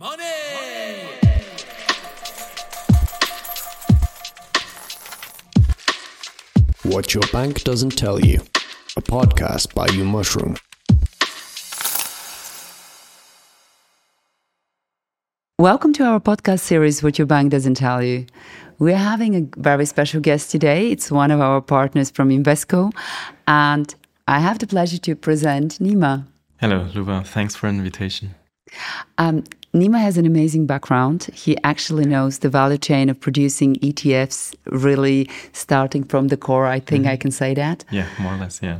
Money! What Your Bank Doesn't Tell You, a podcast by You Mushroom. Welcome to our podcast series, What Your Bank Doesn't Tell You. We're having a very special guest today. It's one of our partners from Invesco, and I have the pleasure to present Nima. Hello, Luba. Thanks for the invitation. Um, Nima has an amazing background. He actually knows the value chain of producing ETFs, really starting from the core. I think mm-hmm. I can say that. Yeah, more or less. Yeah,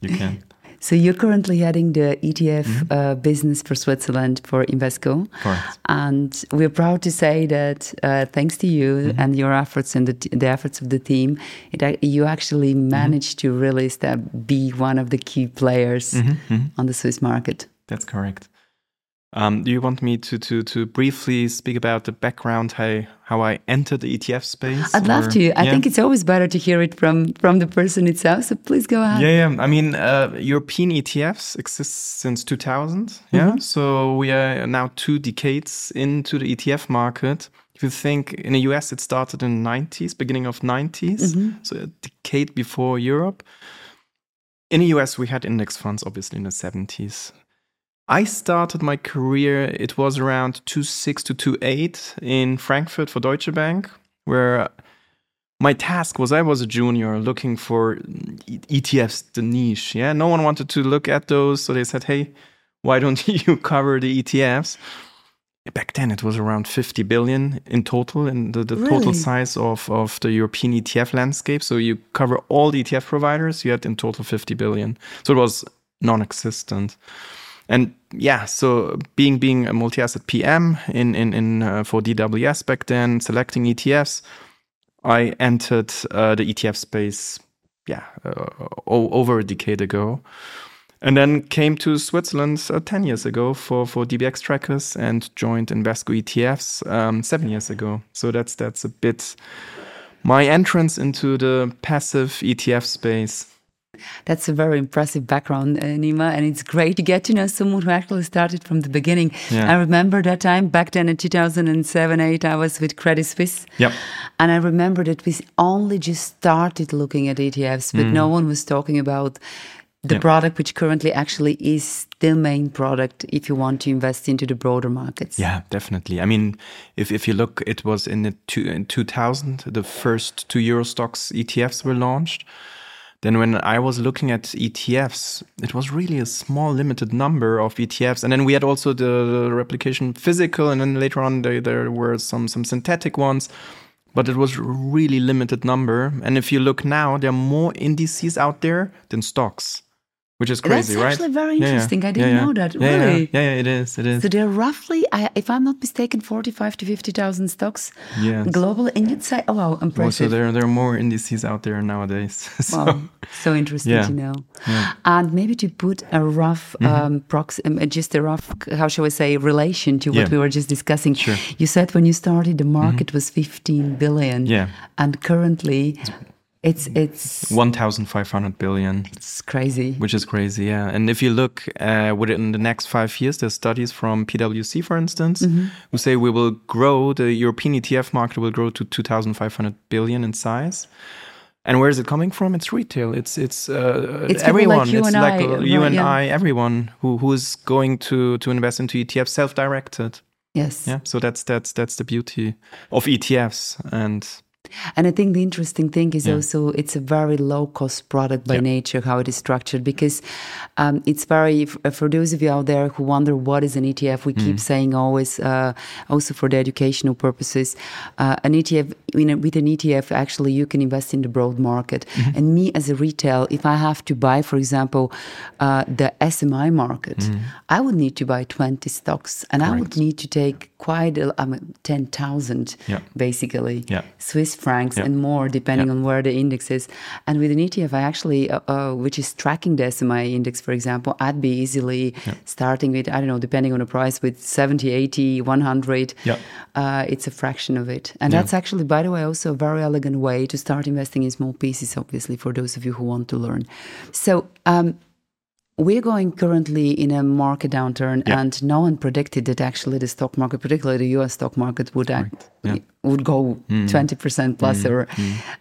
you can. So you're currently heading the ETF mm-hmm. uh, business for Switzerland for Invesco. Correct. And we're proud to say that uh, thanks to you mm-hmm. and your efforts and the, t- the efforts of the team, it, you actually managed to really step, be one of the key players on the Swiss market. That's correct. Um, do you want me to, to, to briefly speak about the background, how, how I entered the ETF space? I'd love to. I Yeah? think it's always better to hear it from from the person itself. So please go ahead. Yeah, yeah. I mean, uh, European ETFs exist since 2000. Yeah. So we are now two decades into the ETF market. If you think in the US, it started in the 90s, beginning of 90s. So a decade before Europe. In the US, we had index funds, obviously, in the 70s. I started my career, it was around 26 to 28 in Frankfurt for Deutsche Bank, where my task was I was a junior looking for ETFs, the niche. Yeah, no one wanted to look at those, so they said, "Hey, why don't you cover the ETFs?" Back then, it was around 50 billion in total, in the, the total size of, of the European ETF landscape. So you cover all the ETF providers, you had in total 50 billion. So it was non-existent. And yeah, so being being a multi-asset PM in in in uh, for DWS back then, selecting ETFs, I entered uh, the ETF space, yeah, uh, over a decade ago, and then came to Switzerland uh, ten years ago for for db x-trackers and joined Invesco ETFs um, seven years ago. So that's that's a bit my entrance into the passive ETF space. That's a very impressive background, uh, Nima, and it's great to get to know someone who actually started from the beginning. Yeah. I remember that time back then in 2007 8, I was with Credit Suisse. Yep. And I remember that we only just started looking at ETFs, but no one was talking about the Yeah. product, which currently actually is the main product if you want to invest into the broader markets. Yeah, definitely. I mean, if if you look, it was in the two, in 2000 the first two Euro Stoxx ETFs were launched. Then when I was looking at ETFs, it was really a small limited number of ETFs, and then we had also the, replication physical, and then later on there, there were some some synthetic ones. But it was really limited number. And if you look now, there are more indices out there than stocks, which is crazy, That's right? actually very Yeah, yeah. interesting. I didn't yeah. know that. Yeah, yeah. Really? Yeah, yeah, it is. It is. So they're roughly, I, if I'm not mistaken, 45 to 50,000 stocks Yes. global. And you'd say, oh, wow, Well, so there, there are more indices out there nowadays. so, Wow, so interesting Yeah. to know. And maybe to put a rough, um, prox- um, just a rough, how shall I say, relation to what Yeah. we were just discussing. Sure. You said when you started, the market was 15 billion. Yeah. And currently, it's it's it's 1,500 billion, it's crazy. which is crazy. Yeah. And if you look uh, within the next five years, there's studies from PwC, for instance, who say we will grow, the European ETF market will grow to 2,500 billion in size. And where is it coming from? It's retail. It's it's, uh, It's everyone. like you it's like I, you right, and yeah. I, everyone who who is going to to invest into ETF self-directed. Yes. Yeah. So that's that's that's the beauty of ETFs. And And I think the interesting thing is Yeah. also it's a very low cost product by nature, how it is structured, because um, it's very, f- for those of you out there who wonder what is an ETF, we Mm. keep saying always, uh, also for the educational purposes, uh, an ETF, in a, with an ETF, actually you can invest in the broad market. Mm-hmm. And me as a retail, if I have to buy, for example, uh, the SMI market, I would need to buy 20 stocks and I would. Need to take quite a, mean, 10,000 Yeah. basically. Yeah. Swiss francs Yeah. and more, depending Yeah. on where the index is. And with an ETF, I actually, uh, uh, which is tracking the SMI index, for example, I'd be easily starting with, I don't know, depending on the price, with 70, 80, 100. Yeah. Uh, it's a fraction of it. And that's actually, by the way, also a very elegant way to start investing in small pieces, obviously, for those of you who want to learn. So, um, we're going currently in a market downturn, Yeah. and no one predicted that actually the stock market, particularly the U.S. stock market, would act, Yeah. would go Mm. twenty percent plus, or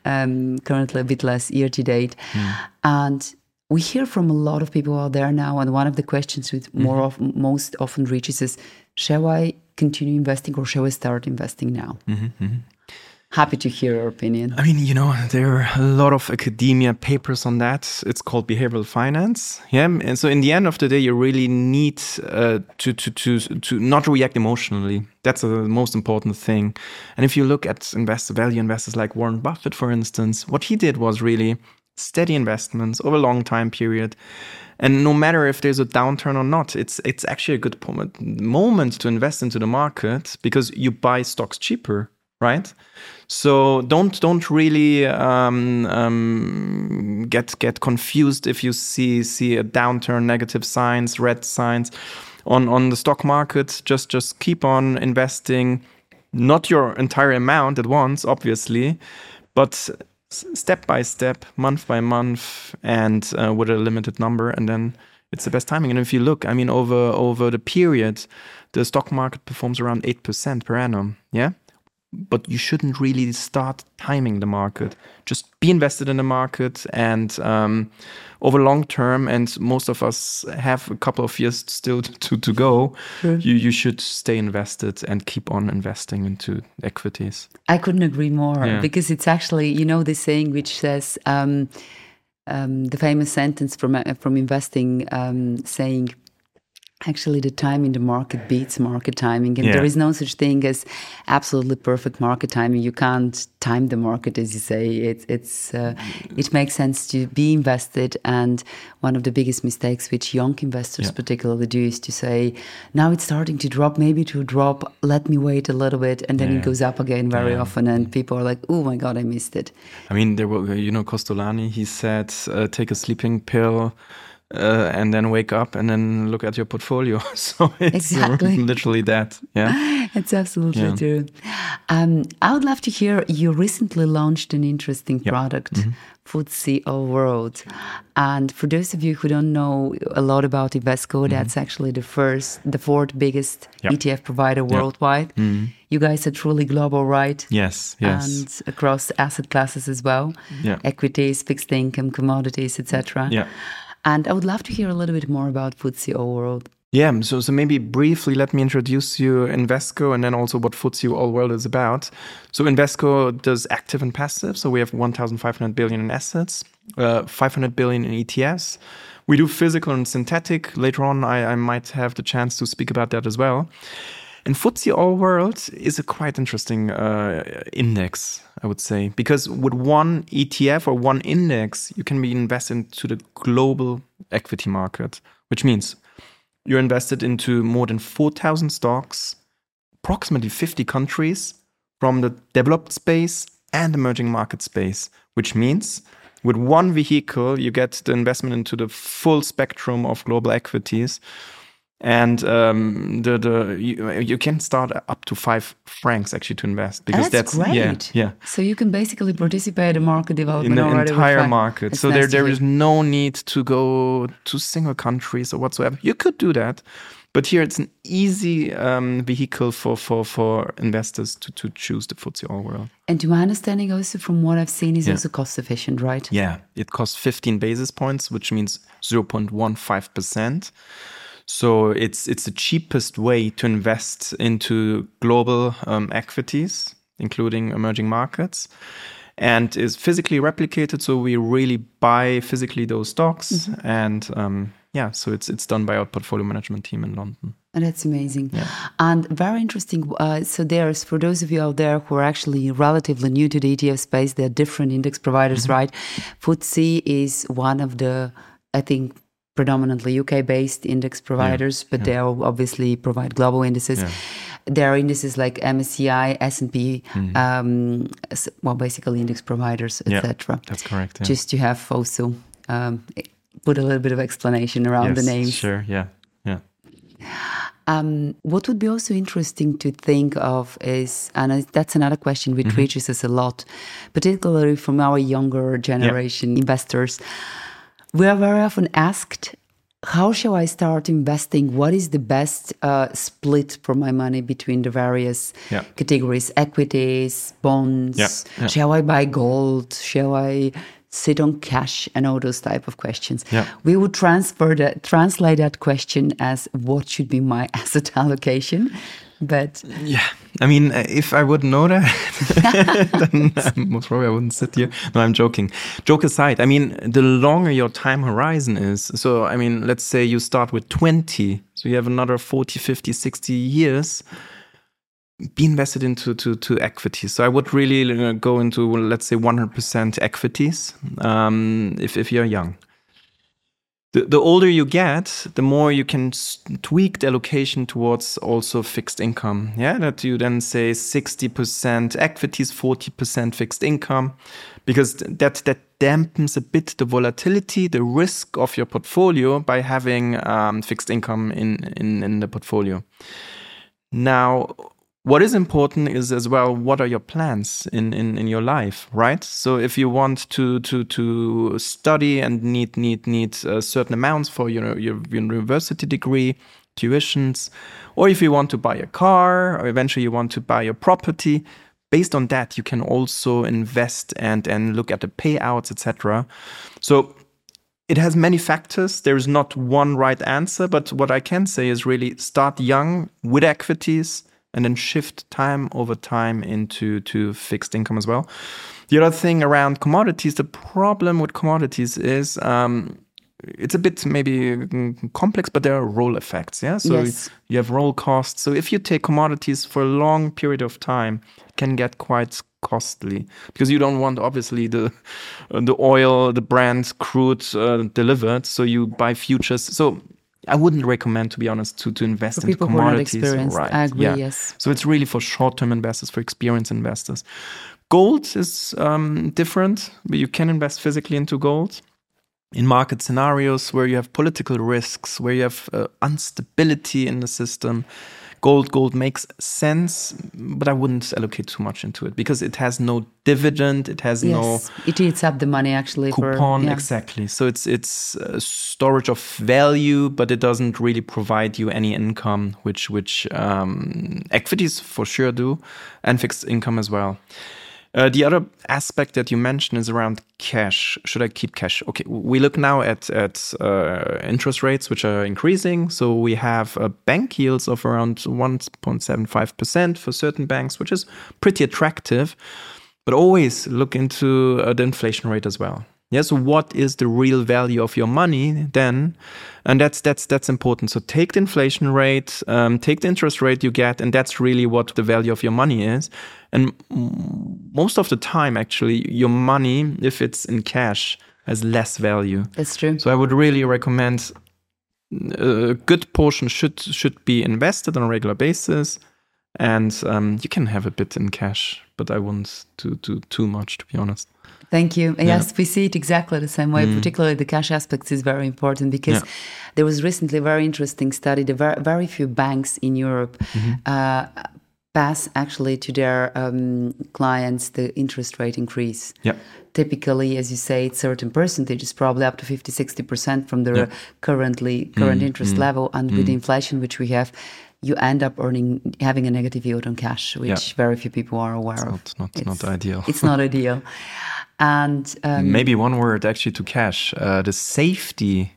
um, currently a bit less year to date. Mm. And we hear from a lot of people out there now, and one of the questions which more Mm-hmm. of, most often reaches is, "Shall I continue investing, or shall I start investing now?" Mm-hmm, Happy to hear your opinion. I mean, you know, there are a lot of academia papers on that. It's called behavioral finance. Yeah, and so in the end of the day, you really need uh, to to to to not react emotionally. That's the most important thing. And if you look at investor value investors like Warren Buffett, for instance, what he did was really steady investments over a long time period. And no matter if there's a downturn or not, it's it's actually a good moment to invest into the market because you buy stocks cheaper, right? So don't don't really um, um, get get confused if you see see a downturn, negative signs, red signs on on the stock market. Just just keep on investing, not your entire amount at once, obviously, but step by step, month by month, and uh, with a limited number, and then it's the best timing. And if you look, I mean, over over the period, the stock market performs around eight percent per annum. Yeah, but you shouldn't really start timing the market. Just be invested in the market and um, over long term. And most of us have a couple of years still to, to go. You you should stay invested and keep on investing into equities. I couldn't agree more Yeah. because it's actually, you know, this saying which says um, um, the famous sentence from uh, from investing um, saying. Actually, the time in the market beats market timing, and Yeah. there is no such thing as absolutely perfect market timing. You can't time the market, as you say. It, it's uh, it makes sense to be invested, and one of the biggest mistakes which young investors Yeah. particularly do is to say, "Now it's starting to drop. Maybe to drop. Let me wait a little bit, and then Yeah. it goes up again very Yeah. often." And people are like, "Oh my god, I missed it." I mean, there were, you know, Kostolany, he said, uh, take a sleeping pill uh, and then wake up and then look at your portfolio. so it's Exactly. literally that. Yeah. It's absolutely Yeah. true. Um, I would love to hear you recently launched an interesting Mm-hmm. product, FTSE All World. And for those of you who don't know a lot about Invesco, that's actually the first, the fourth biggest Mm-hmm. Yep. ETF provider worldwide. You guys are truly global, right? Yes. Yes. And across asset classes as well, Yeah. equities, fixed income, commodities, etc. yeah. And I would love to hear a little bit more about FTSE World. Yeah, so so maybe briefly let me introduce you Invesco and then also what FTSE All World is about. So Invesco does active and passive. So we have 1,500 billion in assets, uh, 500 billion in ETFs. We do physical and synthetic. Later on, I, I might have the chance to speak about that as well. And FTSE All World is a quite interesting uh, index, I would say, because with one ETF or one index, you can be invested into the global equity market, which means you're invested into more than 4,000 stocks, approximately 50 countries from the developed space and emerging market space, which means with one vehicle, you get the investment into the full spectrum of global equities. And um, the the you, you can start up to five francs actually to invest because that's, great. yeah yeah So you can basically participate in market development in the entire market. That's so nice there there is no need to go to single countries or whatsoever. You could do that, but here it's an easy um, vehicle for for for investors to to choose the FTSE All World. And to my understanding, also from what I've seen, is Yeah. also cost efficient, right? Yeah, it costs 15 basis points, which means 0.15 percent. So it's it's the cheapest way to invest into global um, equities, including emerging markets, and is physically replicated. So we really buy physically those stocks, and um, yeah, so it's it's done by our portfolio management team in London. That's amazing. And very interesting. Uh, so there's for those of you out there who are actually relatively new to the ETF space, there are different index providers, Mm-hmm. right? FTSE is one of the, I think, predominantly UK-based index providers, but they obviously provide global indices. Yeah. There are indices like MSCI, S&P, Mm-hmm. um, well, basically index providers, Yeah, etc. That's correct. Yeah. Just to have also um, put a little bit of explanation around the Yes, names. Sure. Yeah. Yeah. Um, what would be also interesting to think of is, and that's another question which reaches us a lot, particularly from our younger generation investors. We are very often asked, how shall I start investing? What is the best uh, split for my money between the various Yeah. categories, equities, bonds? Yeah, yeah. Shall I buy gold? Shall I sit on cash? And all those type of questions. Yeah. We would transfer that, translate that question as what should be my asset allocation. But Yeah, I mean, uh, if I would know that, then um, most probably I wouldn't sit here. No, I'm joking. Joke aside, I mean, the longer your time horizon is, so I mean, let's say you start with 20, so you have another 40, 50, 60 years. Be invested into to, to equities. So I would really uh, go into let's say 100% equities um, if if you're young the, the older you get, the more you can tweak the allocation towards also fixed income. Yeah, that you then say 60% equities, 40% fixed income, because th- that that dampens a bit the volatility, the risk of your portfolio by having um, fixed income in, in in the portfolio. Now, what is important is as well what are your plans in, in, in your life, right? So if you want to to to study and need need need uh, certain amounts for your your university degree, tuitions, or if you want to buy a car, or eventually you want to buy a property, based on that you can also invest and and look at the payouts, etc. So it has many factors. There is not one right answer, but what I can say is really start young with equities and then shift time over time into to fixed income as well. The other thing around commodities, the problem with commodities is um, it's a bit maybe complex, but there are roll effects. Yeah, so Yes. you have roll costs. So if you take commodities for a long period of time, it can get quite costly because you don't want obviously the the oil, the Brent crude uh, delivered. So you buy futures. So I wouldn't recommend, to be honest, to to invest For into people who are not commodities. experienced, I agree, yes. So it's really for short-term investors, for experienced investors. Gold is um, different, but you can invest physically into gold in market scenarios where you have political risks, where you have uh, instability in the system. Gold, gold makes sense, but I wouldn't allocate too much into it because it has no dividend, it has no yes, it eats up the money actually coupon for yeah. exactly so it's it's uh, storage of value but it doesn't really provide you any income which which um, equities for sure do and fixed income as well uh, the other aspect that you mentioned is around cash. Should I keep cash? Okay, we look now at at uh, interest rates which are increasing. So we have uh, bank yields of around 1.75 percent for certain banks, which is pretty attractive but always look into uh, the inflation rate as well. Yes, what is the real value of your money then? And that's that's that's important. So take the inflation rate, um, take the interest rate you get, and that's really what the value of your money is. And most of the time, actually, your money, if it's in cash, has less value. That's true. So I would really recommend uh, a good portion should should be invested on a regular basis, and um, you can have a bit in cash, but I wouldn't do do too much, to be honest. Thank you. Yes, we see it exactly the same way. Particularly the cash aspects is very important because Mm. Yeah. there was recently a very interesting study. The very, very few banks in Europe Mm-hmm. uh, pass actually to their um, clients the interest rate increase. Yeah. Typically, as you say, it's certain percentages, probably up to 50, 60% from the Yeah. Mm, currently current interest level. And with the inflation which we have, you end up earning having a negative yield on cash, which very few people are aware of. Not not not ideal. It's not ideal. And um, Maybe one word actually to cash. Uh, the safety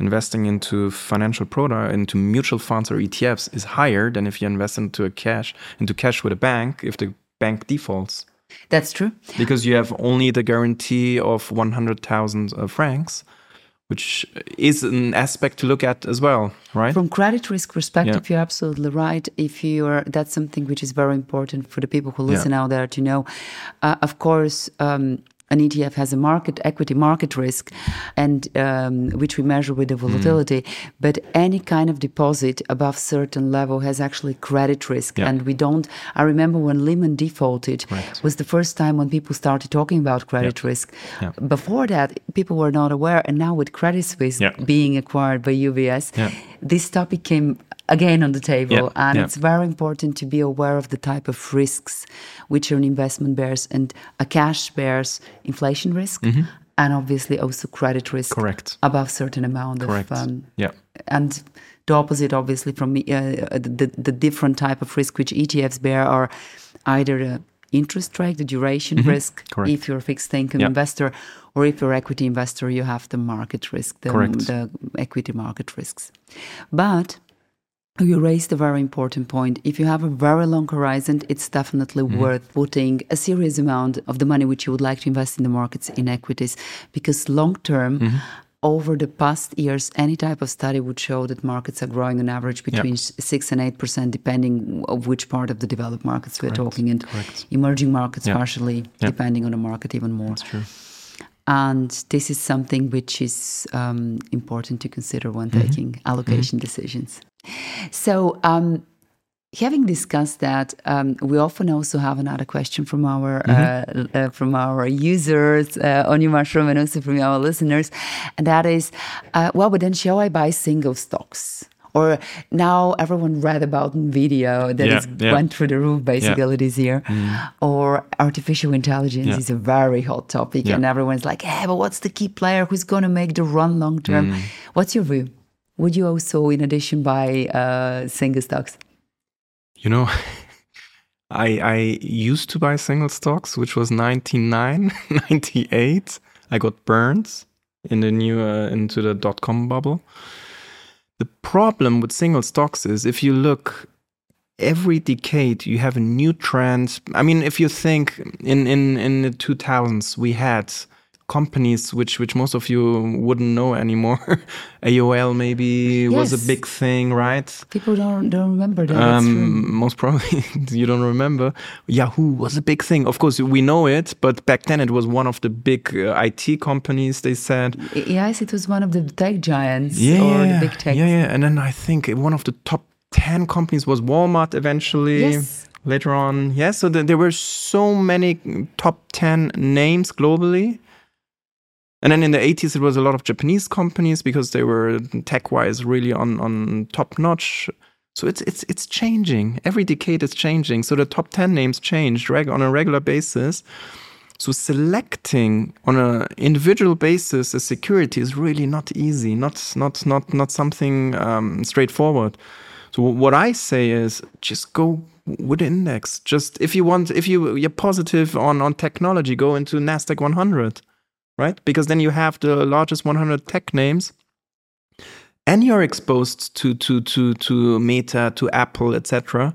investing into financial product into mutual funds or ETFs is higher than if you invest into a cash into cash with a bank if the bank defaults that's true. because you have only the guarantee of 100,000 uh, francs which is an aspect to look at as well right From credit risk perspective, Yeah. you're absolutely right. If you are, that's something which is very important for the people who listen out there to know. Uh, of course, um, an ETF has a market equity market risk, and um, which we measure with the Hmm. volatility. But any kind of deposit above certain level has actually credit risk, Yeah. and we don't. I remember when Lehman defaulted Right. was the first time when people started talking about credit risk. Yeah. Before that, people were not aware, and now with Credit Suisse Yeah. being acquired by UBS, Yeah. this topic came again on the table. Yeah, And yeah. it's very important to be aware of the type of risks which an investment bears. And a cash bears inflation risk, Mm-hmm. and obviously also credit risk Correct. above certain amount Correct. of um, Yeah. and the opposite obviously from uh, the, the different type of risk which etfs bear are either the interest rate the duration risk Mm-hmm. Correct. if you're a fixed income Yeah. investor or if you're equity investor you have the market risk the, the equity market risks but you raised a very important point. If you have a very long horizon, it's definitely Mm-hmm. worth putting a serious amount of the money which you would like to invest in the markets in equities because long term, Mm-hmm. over the past years, any type of study would show that markets are growing on average between s- six and eight percent, depending of which part of the developed markets we're talking, and correct. emerging markets Yeah. partially, Yeah. depending on the market even more. That's true. And this is something which is um, important to consider when Mm-hmm. taking allocation decisions. So, um, having discussed that, um, we often also have another question from our Mm-hmm. uh, uh, from our users uh, on your mushroom and also from our listeners, and that is, uh, well, but then shall I buy single stocks? Or now everyone read about Nvidia that Yeah, is yeah. went through the roof basically this year, or artificial intelligence Yeah. is a very hot topic, Yeah. and everyone's like, "Hey, but what's the key player who's going to make the run long term?" What's your view? Would you also, in addition, buy uh, single stocks? You know, I I used to buy single stocks, which was 99, 98. I got burned in the new uh, into the dot com bubble. The problem with single stocks is if you look every decade you have a new trend. I mean, if you think in in in the 2000s we had companies which which most of you wouldn't know anymore. AOL maybe was a big thing, right? People don't don't remember that. Um, most probably you don't remember. Yahoo was a big thing. Of course, we know it, but back then it was one of the big uh, IT companies. They said, Yes, it was one of the tech giants yeah, or yeah, the big tech. yeah, yeah. And then I think one of the top ten companies was Walmart. Eventually, Yes. later on, yeah. So th- there were so many top ten names globally. And then in the 80s, it was a lot of Japanese companies because they were tech-wise really on, on top notch. So it's it's it's changing. Every decade is changing. So the top 10 names changed reg- on a regular basis. So selecting on an individual basis a security is really not easy, not not not not something um, straightforward. So what I say is just go with the index. Just if you want, if you you're positive on on technology, go into Nasdaq 100, right? Because then you have the largest 100 tech names, and you're exposed to to to to Meta, to Apple, etc.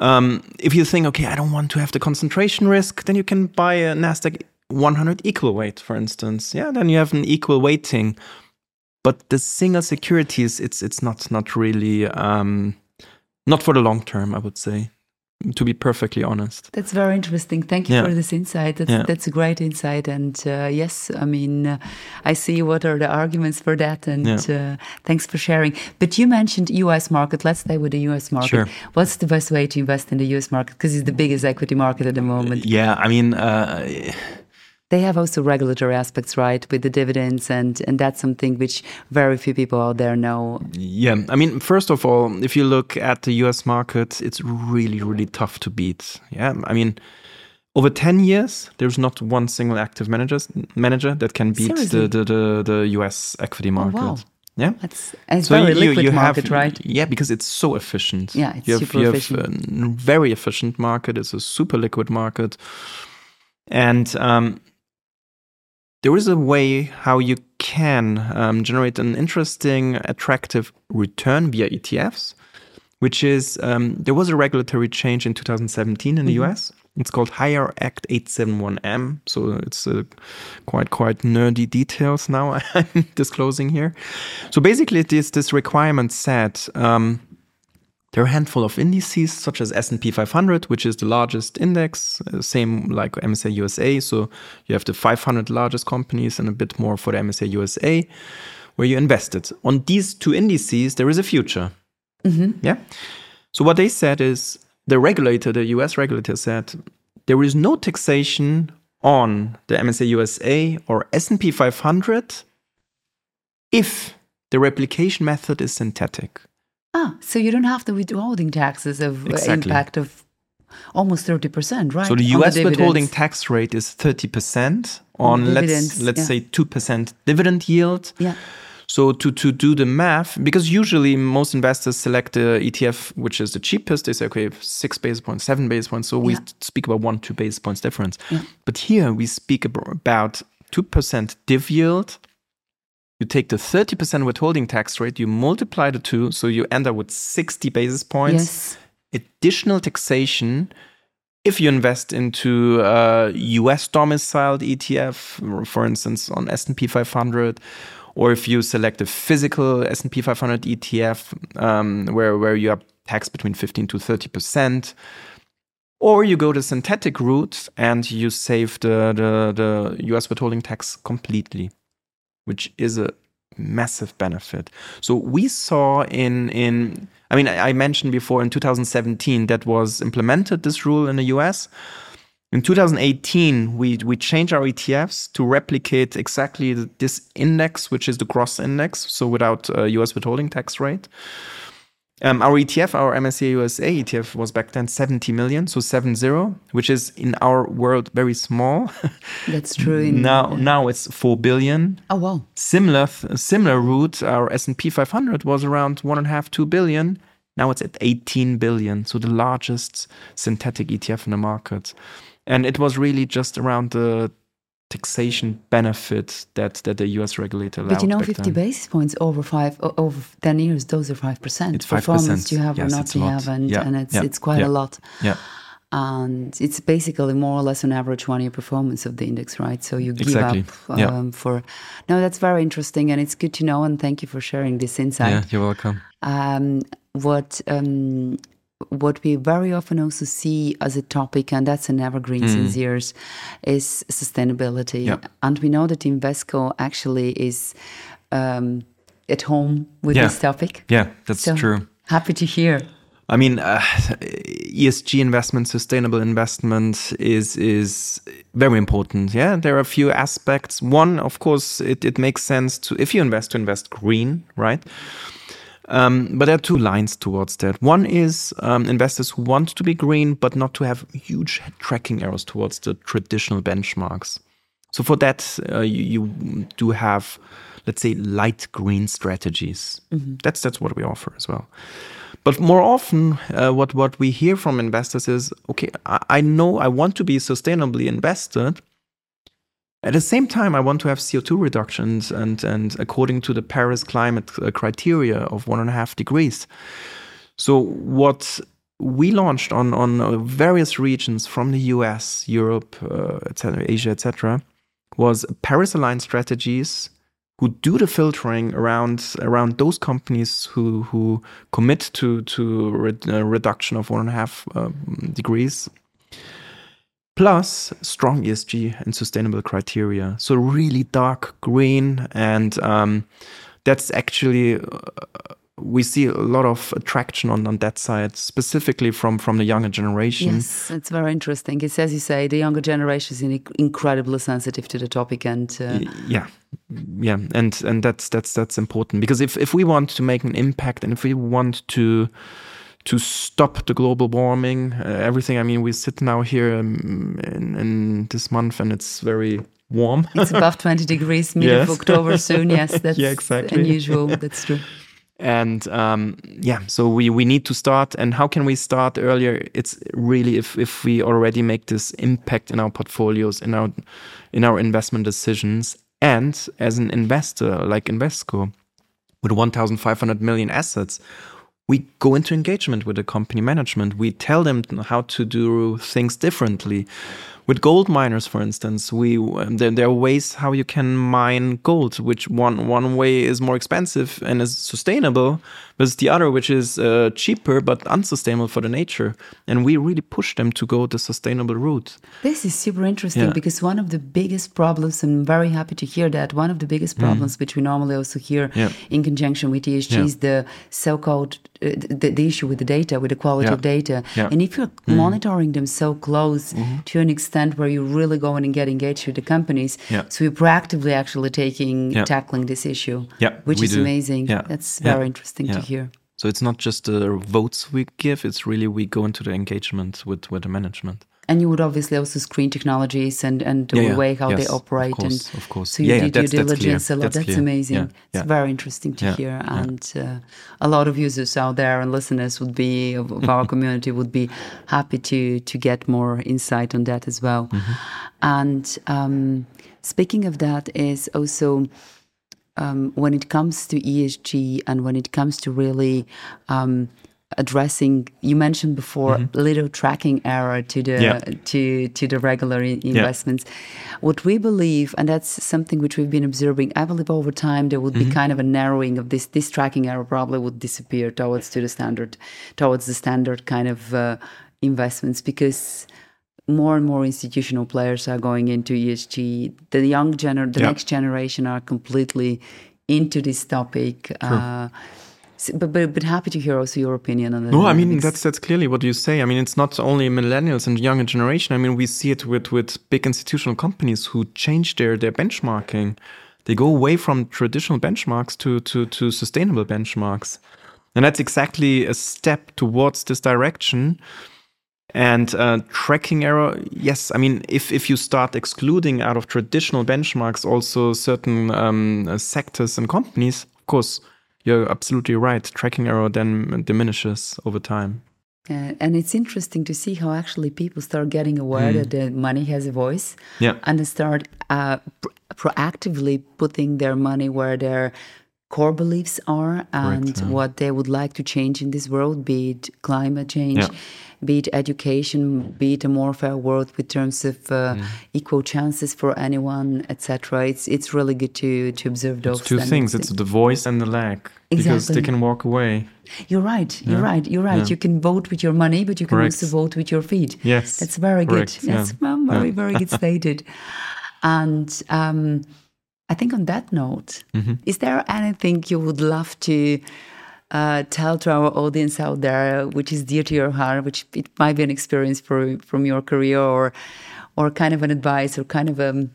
Um, if you think, okay, I don't want to have the concentration risk, then you can buy a Nasdaq 100 equal weight, for instance. Yeah, then you have an equal weighting. But the single securities, it's it's not not really um, not for the long term. I would say, to be perfectly honest. That's very interesting. Thank you Yeah. for this insight. That's, Yeah. that's a great insight. And uh, yes, I mean, uh, I see what are the arguments for that. And Yeah. uh, thanks for sharing. But you mentioned US market. Let's stay with the US market. Sure. What's the best way to invest in the US market? Because it's the biggest equity market at the moment. Yeah, I mean, uh, They have also regulatory aspects, right, with the dividends, and and that's something which very few people out there know. Yeah, I mean, first of all, if you look at the US market, it's really, really tough to beat. Yeah, I mean, over 10 years, there's not one single active managers, manager that can beat Oh, the, the, the, the US equity market. wow. Yeah. That's and it's very liquid market, have, right? Yeah, because it's so efficient. Yeah, it's you have, super you efficient. Have a very efficient market. It's a super liquid market, and um, there is a way how you can um, generate an interesting, attractive return via ETFs, which is um, there was a regulatory change in 2017 in the Mm-hmm. US. It's called HIRE Act 871M. So it's uh, quite quite nerdy details now I'm disclosing here. So basically, this this requirement said um, there are a handful of indices such as S&P 500, which is the largest index, uh, same like MSCI USA. So you have the 500 largest companies and a bit more for the MSCI USA, where you invested. On these two indices, there is a future. Yeah. So what they said is the regulator, the US regulator said there is no taxation on the MSCI USA or S&P 500 if the replication method is synthetic. Ah, so you don't have the withholding taxes of uh, Exactly. impact of. almost 30%, right? So the US dividends. withholding tax rate is 30% on let's let's yeah. say 2% dividend yield. Yeah. So to to do the math, because usually most investors select the ETF which is the cheapest. They say, okay, six basis points, seven basis points. So we Yeah. speak about one, two basis points difference. Yeah. But here we speak about two percent div yield. You take the thirty percent withholding tax rate, you multiply the two, so you end up with sixty basis points Yes. additional taxation if you invest into a US domiciled ETF, for instance, on S&P 500, or if you select a physical S&P 500 ETF, um, where where you are taxed between 15 to 30 percent, or you go the synthetic route and you save the, the the US withholding tax completely, which is a massive benefit. So we saw in in I mean I mentioned before in 2017 that was implemented this rule in the US. In 2018, we we changed our ETFs to replicate exactly this index, which is the gross index, so without uh, US withholding tax rate. Um, our ETF, our MSCI USA ETF, was back then 70 million, so 70, which is in our world very small. That's true. Now, now it's 4 billion. Oh, wow. Similar, similar route. Our S&P 500 was around one and a half, two billion. Now it's at 18 billion, so the largest synthetic ETF in the market. And it was really just around the taxation benefit that that the US regulator allowed. But you know, 50 then. basis points over five over 10 years, those are 5%. It's 5%. Performance you have Yes, or not you have, and, Yeah, and it's, yeah, it's quite yeah. a lot. Yeah, And it's basically more or less an average one year performance of the index, right? So you give Exactly. up um, for. No, that's very interesting and it's good to know. And thank you for sharing this insight. yeah, you're welcome. um, what um, what we very often also see as a topic, and that's an evergreen since years, is sustainability. Mm. Yeah. And we know that Invesco actually is um, at home with Yeah. this topic. Yeah, that's So true. Happy to hear. I mean, uh, ESG investment, sustainable investment is is very important. Yeah, there are a few aspects. One, of course, it, it makes sense to if you invest to invest green, right? Um, but there are two lines towards that. One is um, investors who want to be green, but not to have huge tracking errors towards the traditional benchmarks. So for that, uh, you, you do have, let's say, light green strategies. That's that's what we offer as well. But more often, uh, what what we hear from investors is, okay, I, I know I want to be sustainably invested. At the same time, I want to have CO two reductions, and and according to the Paris climate uh, criteria of one and a half degrees. So what we launched on on uh, various regions from the US, Europe, uh, etc., Asia, etc., was Paris aligned strategies who do the filtering around around those companies who who commit to to re- uh, reduction of one and a half um, degrees plus strong ESG and sustainable criteria. So really dark green, and um, that's actually uh, we see a lot of attraction on, on that side, specifically from from the younger generation. Yes, it's very interesting. It's as you say, the younger generation is incredibly sensitive to the topic, and uh, yeah yeah and and that's that's that's important because if if we want to make an impact and if we want to to stop the global warming uh, everything i mean we sit now here um, in, in this month and it's very warm it's above 20 degrees mid Yes. of October soon. Yes, that's Yeah, exactly. unusual. That's true. and um, yeah so we we need to start and how can we start earlier it's really if if we already make this impact in our portfolios in our in our investment decisions and as an investor like invesco with 1500 million assets we go into engagement with the company management. We tell them how to do things differently with gold miners for instance we there, there are ways how you can mine gold which one one way is more expensive and is sustainable versus the other which is uh, cheaper but unsustainable for the nature and we really push them to go the sustainable route This is super interesting Yeah. because one of the biggest problems, and I'm very happy to hear that, one of the biggest problems, which we normally also hear Mm. Yeah. in conjunction with ESG, Yeah. is the so called uh, the, the issue with the data, with the quality of data. Mm-hmm. And if you're monitoring them so close to an extent where you really go in and get engaged with the companies, Yeah. so you're proactively actually taking Yeah. tackling this issue, Yeah, which is do. amazing. Yeah. That's very interesting to hear. So it's not just the votes we give; it's really we go into the engagement with with the management. And you would obviously also screen technologies and, and the Yeah, way how they Yes, of operate. course, and of course. So you Yeah, yeah, did due that's- that's diligence a lot. That's That's, amazing. Yeah, It's very interesting to hear. And uh, a lot of users out there and listeners would be, of, of our community, would be happy to, to get more insight on that as well. Mm-hmm. And um, speaking of that, is also um, when it comes to ESG and when it comes to really um, addressing, you mentioned before little tracking error to the Mm-hmm. Yeah. to to the regular investments. What we believe, and that's something which we've been observing, I believe over time there would Mm-hmm. be kind of a narrowing of this. This tracking error probably would disappear towards to the standard, towards the standard kind of uh, investments because more and more institutional players are going into ESG. The young gener, the Yeah. next generation are completely into this topic. Uh, but, but but happy to hear also your opinion on that. No, I mean that's that's clearly what you say. I mean, it's not only millennials and younger generation. I mean, we see it with with big institutional companies who change their their benchmarking. They go away from traditional benchmarks to to to sustainable benchmarks, and that's exactly a step towards this direction. And uh, tracking error, yes. I mean, if if you start excluding out of traditional benchmarks also certain um, sectors and companies, of course, you're absolutely right. Tracking error then diminishes over time. Uh, and it's interesting to see how actually people start getting aware that the money has a voice Mm. Yeah. and they start uh, pr- proactively putting their money where their core beliefs are and yeah. what they would like to change in this world, be it climate change, Yeah. be it education, be it a more fair world with terms of uh, Mm. equal chances for anyone, etc. It's it's really good to to observe those It's two things. It's the voice and the leg because they can walk away. You're right. You're Yeah. right. You're right. You can vote with your money, but you can Correct. also vote with your feet. Yes. That's very Correct, good. That's very, very good stated. And um, I think on that note, Mm-hmm. is there anything you would love to uh, tell to our audience out there, which is dear to your heart, which it might be an experience for, from your career, or or kind of an advice, or kind of a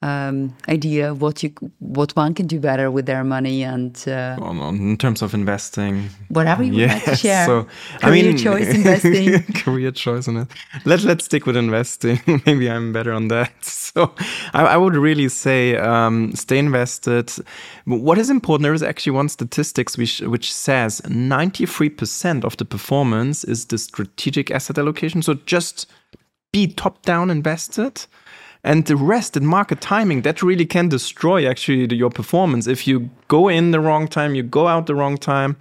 um, idea of what you what one can do better with their money and uh, on, in terms of investing, whatever you would like to share. So Career choice investing. career choice in it. Let Let's stick with investing. Maybe I'm better on that. So I, I would really say um, stay invested. What is important? There is actually one statistics which which says 93% of the performance is the strategic asset allocation. So just be top down invested and the rest in market timing that really can destroy actually the, your performance if you go in the wrong time you go out the wrong time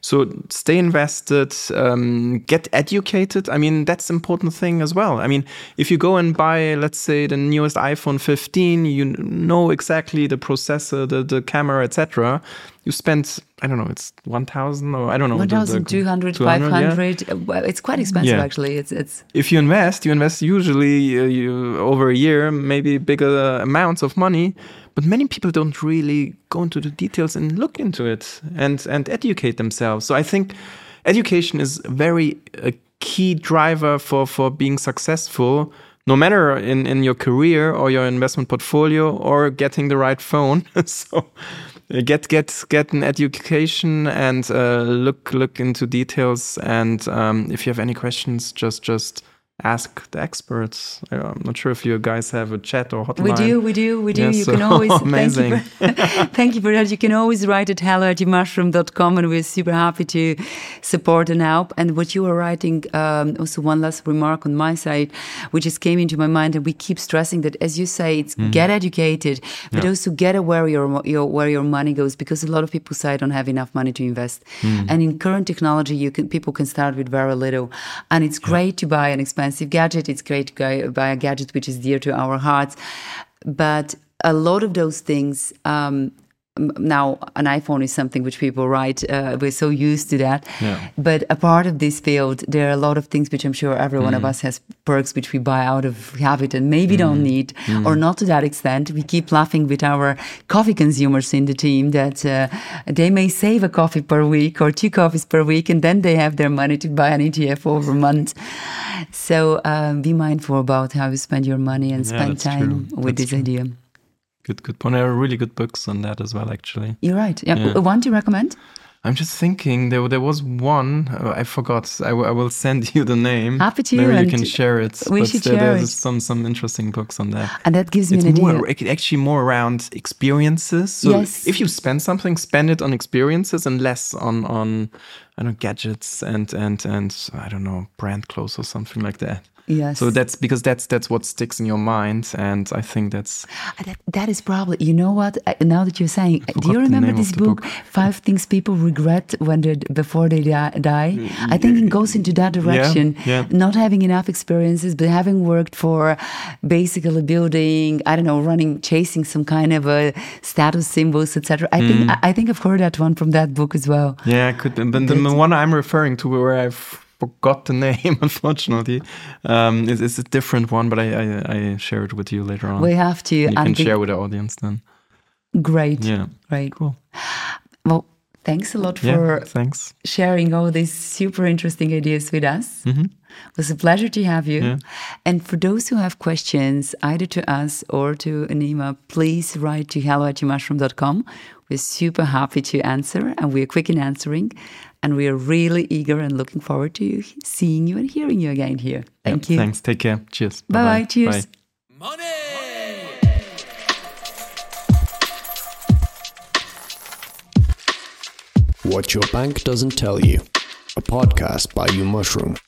so stay invested um, get educated i mean that's an important thing as well i mean if you go and buy let's say the newest iphone 15 you know exactly the processor the, the camera etc you spend i don't know it's 1000 or i don't know the- the- 1,200, 200, yeah? 500. uh, Well, it's quite expensive, Yeah. actually. It's it's if you invest, you invest usually uh, you, over a year, maybe bigger amounts of money. But many people don't really go into the details and look into it and and educate themselves. So I think education is very a key driver for for being successful. No matter in, in your career or your investment portfolio or getting the right phone, so uh, get get get an education and uh, look look into details. And um, if you have any questions, just just ask the experts. I'm not sure if you guys have a chat or hotline. we do, we do, we do. Yeah, you so can always amazing. Thank you, for, thank you for that. You can always write at hello at mushroom.com and we're super happy to support and help. And what you were writing, um, also one last remark on my side, which just came into my mind, and we keep stressing that, as you say, it's get educated, but Yeah. also get aware your, your where your money goes, because a lot of people say I don't have enough money to invest. And in current technology, you can people can start with very little, and it's great to buy an expensive gadget. It's great to go- buy a gadget which is dear to our hearts, but a lot of those things. Um, now, an iPhone is something which people write. Uh, we're so used to that. Yeah. But a part of this field, there are a lot of things which I'm sure every one of us has perks which we buy out of habit and maybe don't need, or not to that extent. We keep laughing with our coffee consumers in the team that uh, they may save a coffee per week or two coffees per week, and then they have their money to buy an ETF over a month. So um, be mindful about how you spend your money and Yeah, spend time true. with That's this true. idea. Good, good point. There are really good books on that as well, actually. You're right. Yeah. Yeah. One to recommend? I'm just thinking there there was one uh, I forgot. I, w- I will send you the name. Happy to, Maybe you can share it. we but should there, share there's it. some some interesting books on that. And that gives me It's an more ac- actually more around experiences. So Yes. if you spend something, spend it on experiences and less on on I don't know gadgets and and and I don't know brand clothes or something like that. Yes. So that's because that's that's what sticks in your mind, and I think that's Uh, That, that is probably, you know what? Now that you're saying, do you remember this book, book. Five Things People Regret when they before they die? Mm, mm, I think it goes into that direction. yeah. Not having enough experiences, but having worked for basically building, I don't know, running, chasing some kind of a status symbols, etc. I think I, I think I've heard that one from that book as well. yeah, could. But the That's- one I'm referring to, where I forgot the name, unfortunately, um, is is a different one. But I, I I share it with you later on. We have to. you and can the- share with the audience then. Great. Yeah, Great. cool. Well, thanks a lot for Yeah, thanks. sharing all these super interesting ideas with us. It was a pleasure to have you. Yeah. And for those who have questions, either to us or to Nima, please write to hello at. We're super happy to answer and we're quick in answering. And we are really eager and looking forward to seeing you and hearing you again here. Thank Yeah, you. Thanks. Take care. Cheers. Bye bye. Cheers. Money. What Your Bank Doesn't Tell You, a podcast by Umushroom.